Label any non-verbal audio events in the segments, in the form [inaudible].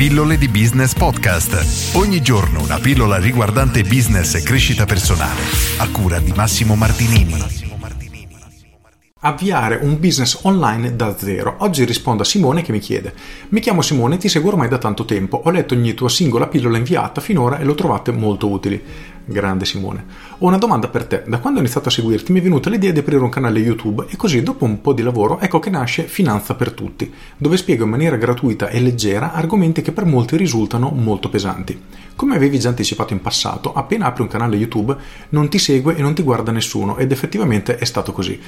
Pillole di Business Podcast. Ogni giorno una pillola riguardante business e crescita personale. A cura di Massimo Martinini. Avviare un business online da zero. Oggi rispondo a Simone che mi chiede: Mi chiamo Simone, ti seguo ormai da tanto tempo. Ho letto ogni tua singola pillola inviata finora e l'ho trovate molto utili. Grande Simone. Ho una domanda per te. Da quando ho iniziato a seguirti mi è venuta l'idea di aprire un canale YouTube e così dopo un po' di lavoro ecco che nasce Finanza per tutti, dove spiego in maniera gratuita e leggera argomenti che per molti risultano molto pesanti. Come avevi già anticipato in passato, appena apri un canale YouTube non ti segue e non ti guarda nessuno ed effettivamente è stato così.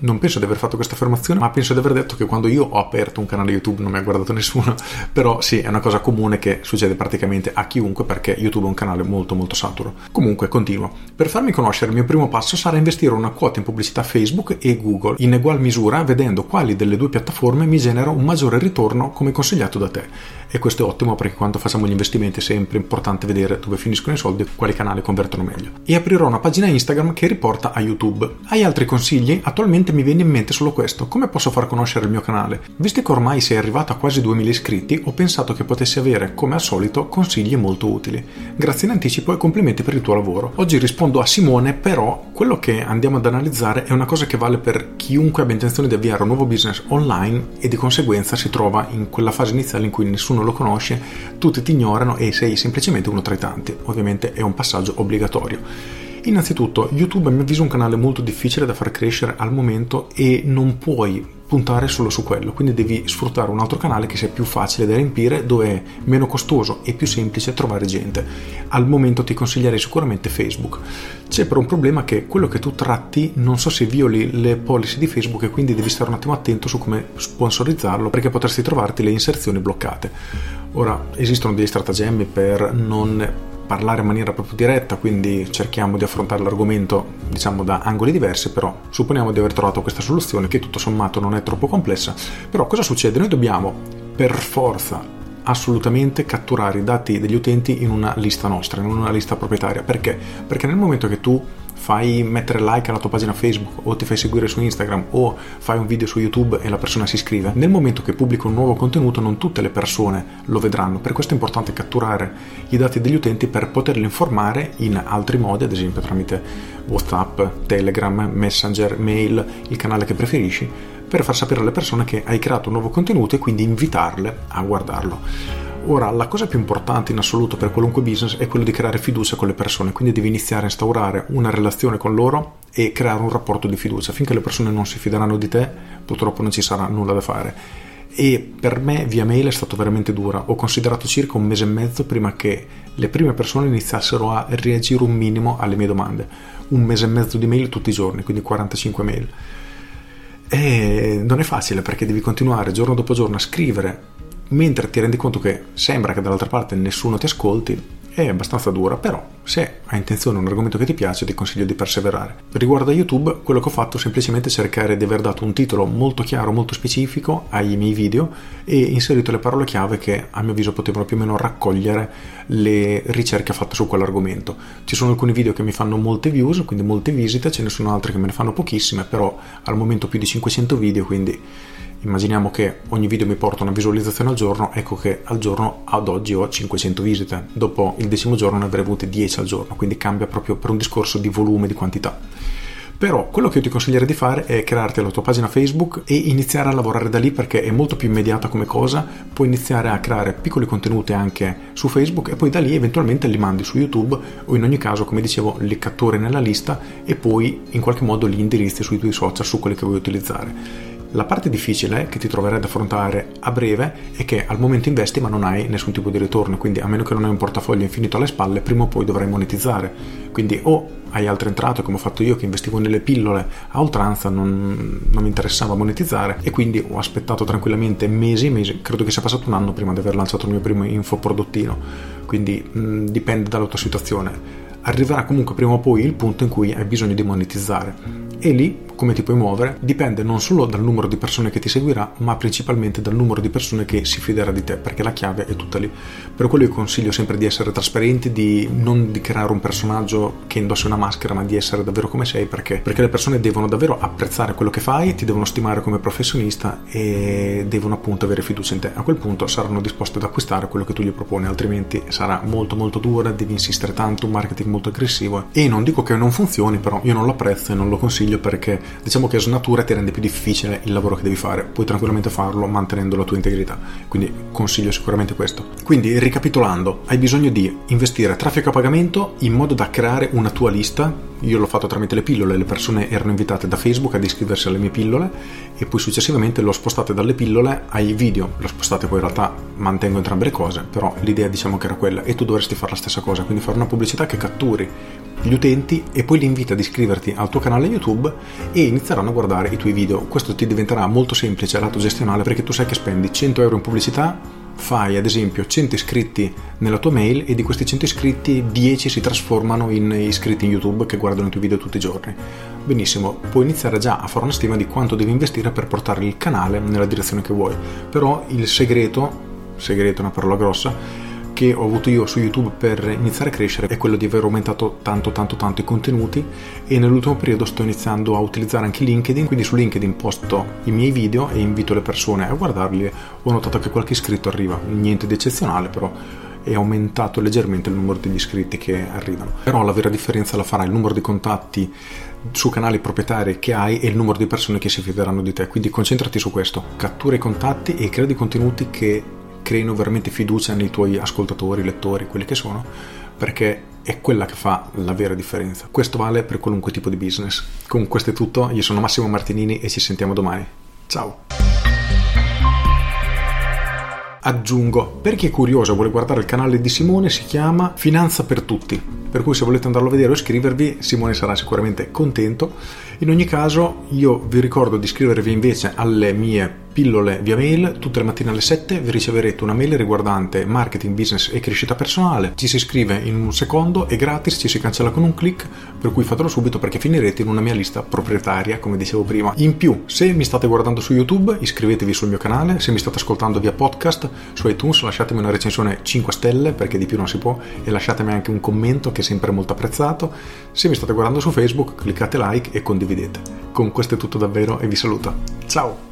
Non penso di aver fatto questa affermazione, ma penso di aver detto che quando io ho aperto un canale YouTube non mi ha guardato nessuno, [laughs] però sì, è una cosa comune che succede praticamente a chiunque perché YouTube è un canale molto molto saturo. Comunque continuo. Per farmi conoscere il mio primo passo sarà investire una quota in pubblicità Facebook e Google, in egual misura vedendo quali delle due piattaforme mi genera un maggiore ritorno come consigliato da te. E questo è ottimo perché quando facciamo gli investimenti è sempre importante vedere dove finiscono i soldi e quali canali convertono meglio. E aprirò una pagina Instagram che riporta a YouTube. Hai altri consigli? Attualmente mi viene in mente solo questo. Come posso far conoscere il mio canale? Visto che ormai sei arrivato a quasi 2000 iscritti, ho pensato che potessi avere, come al solito, consigli molto utili. Grazie in anticipo e complimenti per il tuo lavoro. Oggi rispondo a Simone, però quello che andiamo ad analizzare è una cosa che vale per chiunque abbia intenzione di avviare un nuovo business online e di conseguenza si trova in quella fase iniziale in cui nessuno lo conosce, tutti ti ignorano e sei semplicemente uno tra i tanti. Ovviamente è un passaggio obbligatorio. Innanzitutto, YouTube a mio avviso è un canale molto difficile da far crescere al momento e non puoi puntare solo su quello, quindi devi sfruttare un altro canale che sia più facile da riempire, dove è meno costoso e più semplice trovare gente. Al momento ti consiglierei sicuramente Facebook. C'è però un problema che quello che tu tratti non so se violi le policy di Facebook e quindi devi stare un attimo attento su come sponsorizzarlo perché potresti trovarti le inserzioni bloccate. Ora esistono degli stratagemmi per non parlare in maniera proprio diretta, quindi cerchiamo di affrontare l'argomento diciamo da angoli diversi, però supponiamo di aver trovato questa soluzione che tutto sommato non è troppo complessa. Però cosa succede? Noi dobbiamo per forza assolutamente catturare i dati degli utenti in una lista nostra, in una lista proprietaria. Perché? Perché nel momento che tu fai mettere like alla tua pagina Facebook o ti fai seguire su Instagram o fai un video su YouTube e la persona si iscrive, nel momento che pubblico un nuovo contenuto non tutte le persone lo vedranno, per questo è importante catturare i dati degli utenti per poterli informare in altri modi, ad esempio tramite WhatsApp, Telegram, Messenger, mail, il canale che preferisci, per far sapere alle persone che hai creato un nuovo contenuto e quindi invitarle a guardarlo. Ora, la cosa più importante in assoluto per qualunque business è quello di creare fiducia con le persone, quindi devi iniziare a instaurare una relazione con loro e creare un rapporto di fiducia. Finché le persone non si fideranno di te, purtroppo non ci sarà nulla da fare. E per me via mail è stato veramente dura. Ho considerato circa un mese e mezzo prima che le prime persone iniziassero a reagire un minimo alle mie domande. Un mese e mezzo di mail tutti i giorni, quindi 45 mail. E non è facile perché devi continuare giorno dopo giorno a scrivere mentre ti rendi conto che sembra che dall'altra parte nessuno ti ascolti, è abbastanza dura, però se hai intenzione un argomento che ti piace ti consiglio di perseverare. Riguardo a YouTube, quello che ho fatto è semplicemente cercare di aver dato un titolo molto chiaro, molto specifico ai miei video e inserito le parole chiave che a mio avviso potevano più o meno raccogliere le ricerche fatte su quell'argomento. Ci sono alcuni video che mi fanno molte views, quindi molte visite, ce ne sono altri che me ne fanno pochissime, però al momento più di 500 video, quindi Immaginiamo che ogni video mi porta una visualizzazione al giorno, ecco che al giorno ad oggi ho 500 visite, dopo il decimo giorno ne avrei avute 10 al giorno, quindi cambia proprio per un discorso di volume, di quantità. Però quello che io ti consiglierei di fare è crearti la tua pagina Facebook e iniziare a lavorare da lì perché è molto più immediata come cosa, puoi iniziare a creare piccoli contenuti anche su Facebook e poi da lì eventualmente li mandi su YouTube o in ogni caso, come dicevo, li catturi nella lista e poi in qualche modo li indirizzi sui tuoi social, su quelli che vuoi utilizzare. La parte difficile che ti troverai ad affrontare a breve è che al momento investi ma non hai nessun tipo di ritorno, quindi a meno che non hai un portafoglio infinito alle spalle, prima o poi dovrai monetizzare. Quindi o hai altre entrate come ho fatto io che investivo nelle pillole a oltranza, non, non mi interessava monetizzare e quindi ho aspettato tranquillamente mesi e mesi, credo che sia passato un anno prima di aver lanciato il mio primo infoprodottino, quindi mh, dipende dalla tua situazione. Arriverà comunque prima o poi il punto in cui hai bisogno di monetizzare e lì come ti puoi muovere dipende non solo dal numero di persone che ti seguirà, ma principalmente dal numero di persone che si fiderà di te, perché la chiave è tutta lì. Per quello io consiglio sempre di essere trasparenti, di non di creare un personaggio che indossa una maschera, ma di essere davvero come sei, perché? Perché le persone devono davvero apprezzare quello che fai, ti devono stimare come professionista e devono appunto avere fiducia in te. A quel punto saranno disposti ad acquistare quello che tu gli proponi, altrimenti sarà molto molto dura, devi insistere tanto, un marketing molto aggressivo e non dico che non funzioni, però io non lo apprezzo e non lo consiglio perché diciamo che snatura ti rende più difficile il lavoro che devi fare, puoi tranquillamente farlo mantenendo la tua integrità, quindi consiglio sicuramente questo. Quindi ricapitolando, hai bisogno di investire traffico a pagamento in modo da creare una tua lista. Io l'ho fatto tramite le pillole, le persone erano invitate da Facebook ad iscriversi alle mie pillole e poi successivamente l'ho spostate dalle pillole ai video, l'ho spostate poi in realtà mantengo entrambe le cose, però l'idea diciamo che era quella. E tu dovresti fare la stessa cosa, quindi fare una pubblicità che catturi gli utenti e poi li invita ad iscriverti al tuo canale YouTube e inizieranno a guardare i tuoi video. Questo ti diventerà molto semplice lato gestionale perché tu sai che spendi 100 euro in pubblicità fai ad esempio 100 iscritti nella tua mail e di questi 100 iscritti 10 si trasformano in iscritti in YouTube che guardano i tuoi video tutti i giorni. Benissimo, puoi iniziare già a fare una stima di quanto devi investire per portare il canale nella direzione che vuoi. Però il segreto, segreto è una parola grossa, che ho avuto io su YouTube per iniziare a crescere è quello di aver aumentato tanto tanto tanto i contenuti e nell'ultimo periodo sto iniziando a utilizzare anche LinkedIn, quindi su LinkedIn posto i miei video e invito le persone a guardarli. Ho notato che qualche iscritto arriva, niente di eccezionale però è aumentato leggermente il numero degli iscritti che arrivano. Però la vera differenza la farà il numero di contatti su canali proprietari che hai e il numero di persone che si fideranno di te. Quindi concentrati su questo, cattura i contatti e crea dei contenuti che creino veramente fiducia nei tuoi ascoltatori, lettori, quelli che sono, perché è quella che fa la vera differenza. Questo vale per qualunque tipo di business. Con questo è tutto, io sono Massimo Martinini e ci sentiamo domani. Ciao! Aggiungo, per chi è curioso e vuole guardare il canale di Simone si chiama Finanza per tutti, per cui se volete andarlo a vedere o iscrivervi Simone sarà sicuramente contento. In ogni caso io vi ricordo di iscrivervi invece alle mie pillole via mail tutte le mattine alle 7 vi riceverete una mail riguardante marketing, business e crescita personale. Ci si iscrive in un secondo, è gratis, ci si cancella con un clic, per cui fatelo subito perché finirete in una mia lista proprietaria, come dicevo prima. In più, se mi state guardando su YouTube, iscrivetevi sul mio canale, se mi state ascoltando via podcast su iTunes, lasciatemi una recensione 5 stelle perché di più non si può e lasciatemi anche un commento che è sempre molto apprezzato. Se mi state guardando su Facebook, cliccate like e condividete. Con questo è tutto davvero e vi saluto. Ciao!